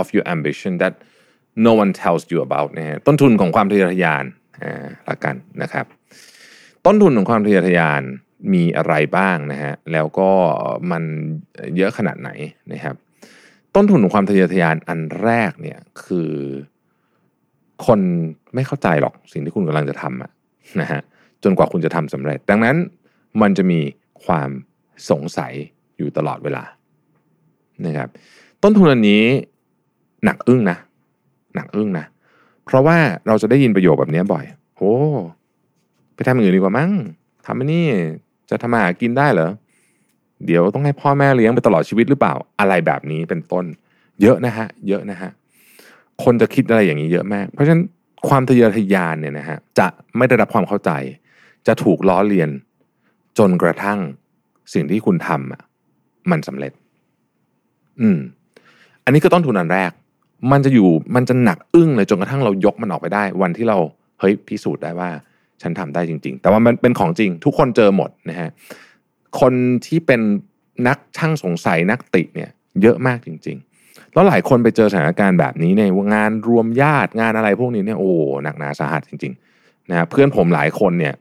of your ambition that no one tells you about นะฮะต้นทุนของความทะเยอทะยานอ่าละกันนะครับ ต้นทุนของความทะเยอทะยานมีอะไรบ้างนะฮะแล้วก็มันเยอะขนาดไหนนะครับ ต้นทุนของความทะเยอทะยานอันแรกเนี่ยคือ คนไม่เข้าใจหรอกสิ่งที่คุณกำลังจะทำอะนะฮะจนกว่าคุณจะทำสำเร็จ ดังนั้นมันจะมีความสงสัยอยู่ตลอดเวลานะครับ ต้นทุนอันนี้ หนักอึ้งนะหนักอึ้งนะเพราะว่าเราจะได้ยินประโยคแบบนี้บ่อย โอ้ไปทำอย่างอื่นดีกว่ามั้งทำนนี้จะทำมาหากินได้เหรอเดี๋ยวต้องให้พ่อแม่เลี้ยงไปตลอดชีวิตหรือเปล่าอะไรแบบนี้เป็นต้น เยอะนะฮะ เยอะนะฮะคนจะคิดอะไรอย่างนี้เยอะมาก เพราะฉะนั้นความทะเยอทะยานเนี่ยนะฮะจะไม่ได้รับความเข้าใจ จะถูกล้อเลียน จนกระทั่งสิ่งที่คุณทำอะมันสำเร็จ อืม อันนี้คือต้นทุนอันแรก มันจะอยู่มันจะหนักอึ้งเลยจนกระทั่งเรายกมันออกไปได้ วันที่เราเฮ้ยพิสูจน์ได้ว่าฉันทำได้จริง ๆ แต่ว่ามันเป็นของจริง ทุกคนเจอหมดนะฮะคนที่เป็นนักช่างสงสัยนักติเนี่ยเยอะมากจริง ๆ แล้วหลายคนไปเจอสถานการณ์แบบนี้ในงานรวมญาติงานอะไรพวกนี้เนี่ยโอ้หนักหนาสาหัสจริงๆนะเพื่อนผมหลายคนเนี่ย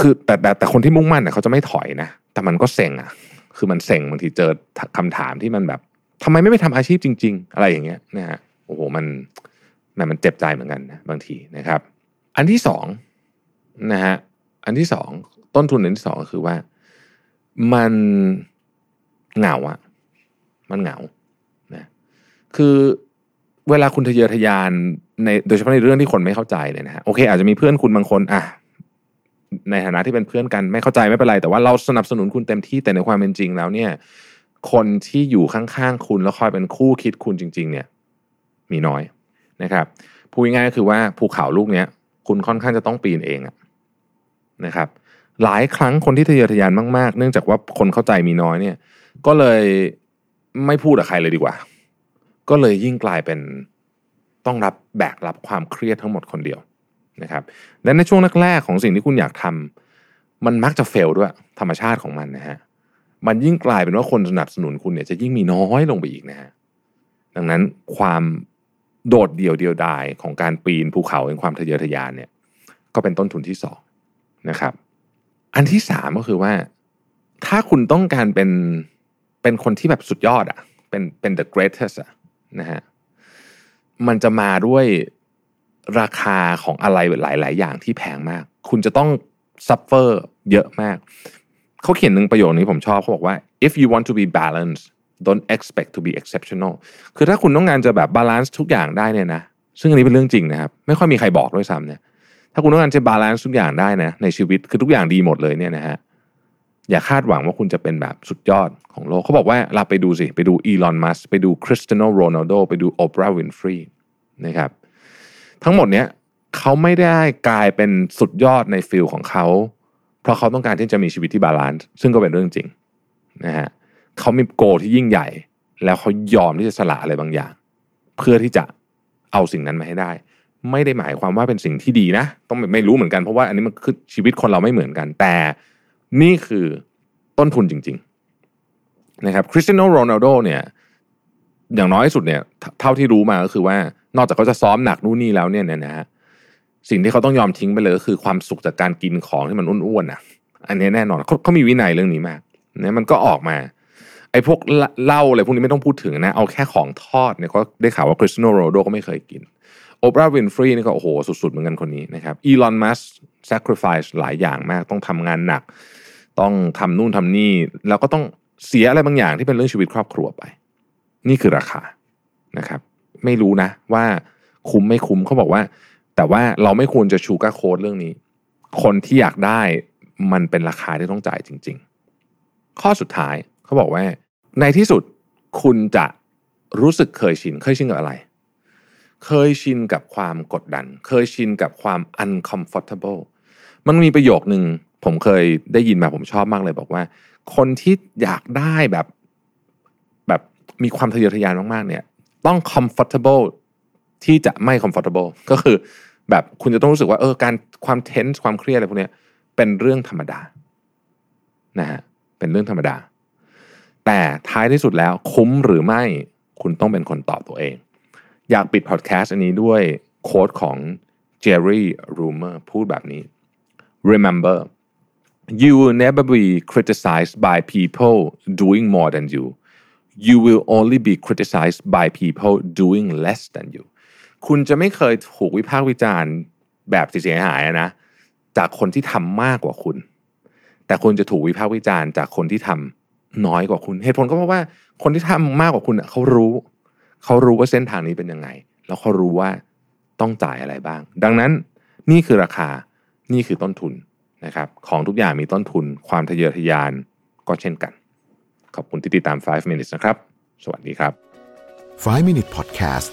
คือแต่แต่แต่คนที่มุ่งมั่นเนี่ยเขาจะไม่ถอยนะแต่มันก็เซ็งอะ คือมันเซ็งบางทีเจอคำถามที่มันแบบ ทำไมไม่ไปทำอาชีพจริง ๆ อะไรอย่างเงี้ยนะฮะโอ้โหมันมันมันเจ็บใจเหมือนกันนะบางทีนะครับ อันที่สองนะฮะอันที่สองต้นทุนอันที่สองก็คือว่า มันเหงาอะมันเหงานะคือเวลาคุณทะเยอทะยานในโดยเฉพาะในเรื่องที่คนไม่เข้าใจเนี่ยนะฮะโอเค อาจจะมีเพื่อนคุณบางคนอะในฐานะที่เป็นเพื่อนกันไม่เข้าใจไม่เป็นไร แต่ว่าเราสนับสนุนคุณเต็มที่แต่ในความเป็นจริงแล้วเนี่ย คนที่อยู่ข้างๆคุณแล้วคอยเป็นคู่คิดคุณจริง ๆ เนี่ย มีน้อยนะครับพูดง่ายๆก็คือว่าภูเขาลูกเนี้ย คุณค่อนข้างจะต้องปีนเองอะนะครับ หลายครั้งคนที่ทะเยอทะยานมากๆ เนื่องจากว่าคนเข้าใจมีน้อยเนี่ย ก็เลยไม่พูดกับใครเลยดีกว่า ก็เลยยิ่งกลายเป็นต้องรับแบกรับความเครียดทั้งหมดคนเดียวนะครับและในช่วงแรกๆของสิ่งที่คุณอยากทำมันมักจะเฟลด้วยธรรมชาติของมันนะฮะ มันยิ่งกลายเป็นว่าคนสนับสนุนคุณเนี่ยจะยิ่งมีน้อยลงไปอีกนะฮะดังนั้นความโดดเดี่ยวเดียวดายของการปีนภูเขาแห่งความทะเยอทะยานเนี่ย ก็เป็นต้นทุนที่สองนะครับ อันที่สามก็คือว่า ถ้าคุณต้องการเป็นเป็นคนที่แบบสุดยอดอะ่ะ เป็นเป็น the greatest อะนะฮะมันจะมาด้วยราคาของอะไรหลาย ๆ อย่างที่แพงมาก คุณจะต้อง suffer เยอะมาก เขาเขียนหนึ่งประโยคนี้ผมชอบเขาบอกว่า if you want to be balanced don't expect to be exceptional คือถ้าคุณต้องการจะแบบ balance ทุกอย่างได้เนี่ยนะ ซึ่งอันนี้เป็นเรื่องจริงนะครับ ไม่ค่อยมีใครบอกด้วยซ้ำเนี่ย ถ้าคุณต้องการจะ balance ทุกอย่างได้นะ ในชีวิตคือทุกอย่างดีหมดเลยเนี่ยนะฮะ อย่าคาดหวังว่าคุณจะเป็นแบบสุดยอดของโลก เขาบอกว่าเราไปดูสิ ไปดูอีลอน มัสก์ไปดูคริสเตียโนโรนัลโดไปดูโอปราห์วินฟรีย์นะครับ ทั้งหมดเนี้ยเขาไม่ได้กลายเป็นสุดยอดใน field ของเขา เพราะเขาต้องการที่จะมีชีวิตที่ balance ซึ่งก็เป็นเรื่องจริงนะฮะเขามี goal ที่ยิ่งใหญ่ แล้วเขายอมที่จะสละอะไรบางอย่าง เพื่อที่จะเอาสิ่งนั้นมาให้ได้ ไม่ได้หมายความว่าเป็นสิ่งที่ดีนะ ต้องไม่รู้เหมือนกันเพราะว่าอันนี้มันคือชีวิตคนเราไม่เหมือนกัน แต่นี่คือต้นทุนจริง ๆ นะครับคริสเตียโนโรนัลโดเนี่ยอย่างน้อยสุดเนี่ยเท่าที่รู้มาก็คือว่านอกจากเขาจะซ้อมหนักนู่นนี่แล้วเนี่ยนะฮะ สิ่งที่เขาต้องยอมทิ้งไปเลยก็คือความสุขจากการกินของที่มันอ้วนๆนะอันนี้แน่นอนเขาเขามีวินัยเรื่องนี้มากเนี่ยมันก็ออกมา ไอ้พวกเหล้าอะไรพวกนี้ไม่ต้องพูดถึงนะ เอาแค่ของทอดเนี่ยก็ได้ข่าวว่าคริสโนโรโดก็ไม่เคยกินโอปราห์วินฟรีนี่ก็โอ้โหสุดๆเหมือนกันคนนี้นะครับอีลอนมัส sacrifice หลายอย่างมาก ต้องทำงานหนัก ต้องทำนู่นทำนี่ แล้วก็ต้องเสียอะไรบางอย่างที่เป็นเรื่องชีวิตครอบครัวไป นี่คือราคานะครับ ไม่รู้นะว่าคุ้มไม่คุ้มเขาบอกว่า แต่ว่าเราไม่ควรจะชูการโค้ดเรื่องนี้ คนที่อยากได้มันเป็นราคาที่ต้องจ่ายจริง ๆ ข้อสุดท้ายเขาบอกว่า ในที่สุดคุณจะรู้สึกเคยชินเคยชินกับอะไร เคยชินกับความกดดัน เคยชินกับความ uncomfortable มันมีประโยคหนึ่งผมเคยได้ยินมาผมชอบมากเลยบอกว่า คนที่อยากได้แบบแบบมีความทะเยอทะยานมากๆเนี่ย ต้อง comfortable ที่จะไม่ comfortable ก็คือ แบบคุณจะต้องรู้สึกว่าเออการความ tense ความเครียดอะไรพวกนี้เป็นเรื่องธรรมดานะฮะเป็นเรื่องธรรมดา แต่ท้ายที่สุดแล้วคุ้มหรือไม่คุณต้องเป็นคนตอบตัวเอง อยากปิดพอดแคสต์อันนี้ด้วยโค้ดของ Jerry Rumor พูดแบบนี้ remember you will never be criticized by people doing more than you you will only be criticized by people doing less than you คุณจะไม่เคยถูกวิพากษ์วิจารณ์แบบเสียหายนะ จากคนที่ทำมากกว่าคุณ แต่คุณจะถูกวิพากษ์วิจารณ์จากคนที่ทำน้อยกว่าคุณ เหตุผลก็เพราะว่าคนที่ทำมากกว่าคุณเขารู้ เขารู้ว่าเส้นทางนี้เป็นยังไง แล้วเขารู้ว่าต้องจ่ายอะไรบ้าง ดังนั้นนี่คือราคา นี่คือต้นทุนนะครับ ของทุกอย่างมีต้นทุน ความทะเยอทะยานก็เช่นกัน ขอบคุณที่ติดตาม 5 minutes นะครับ สวัสดีครับ 5 Minute Podcast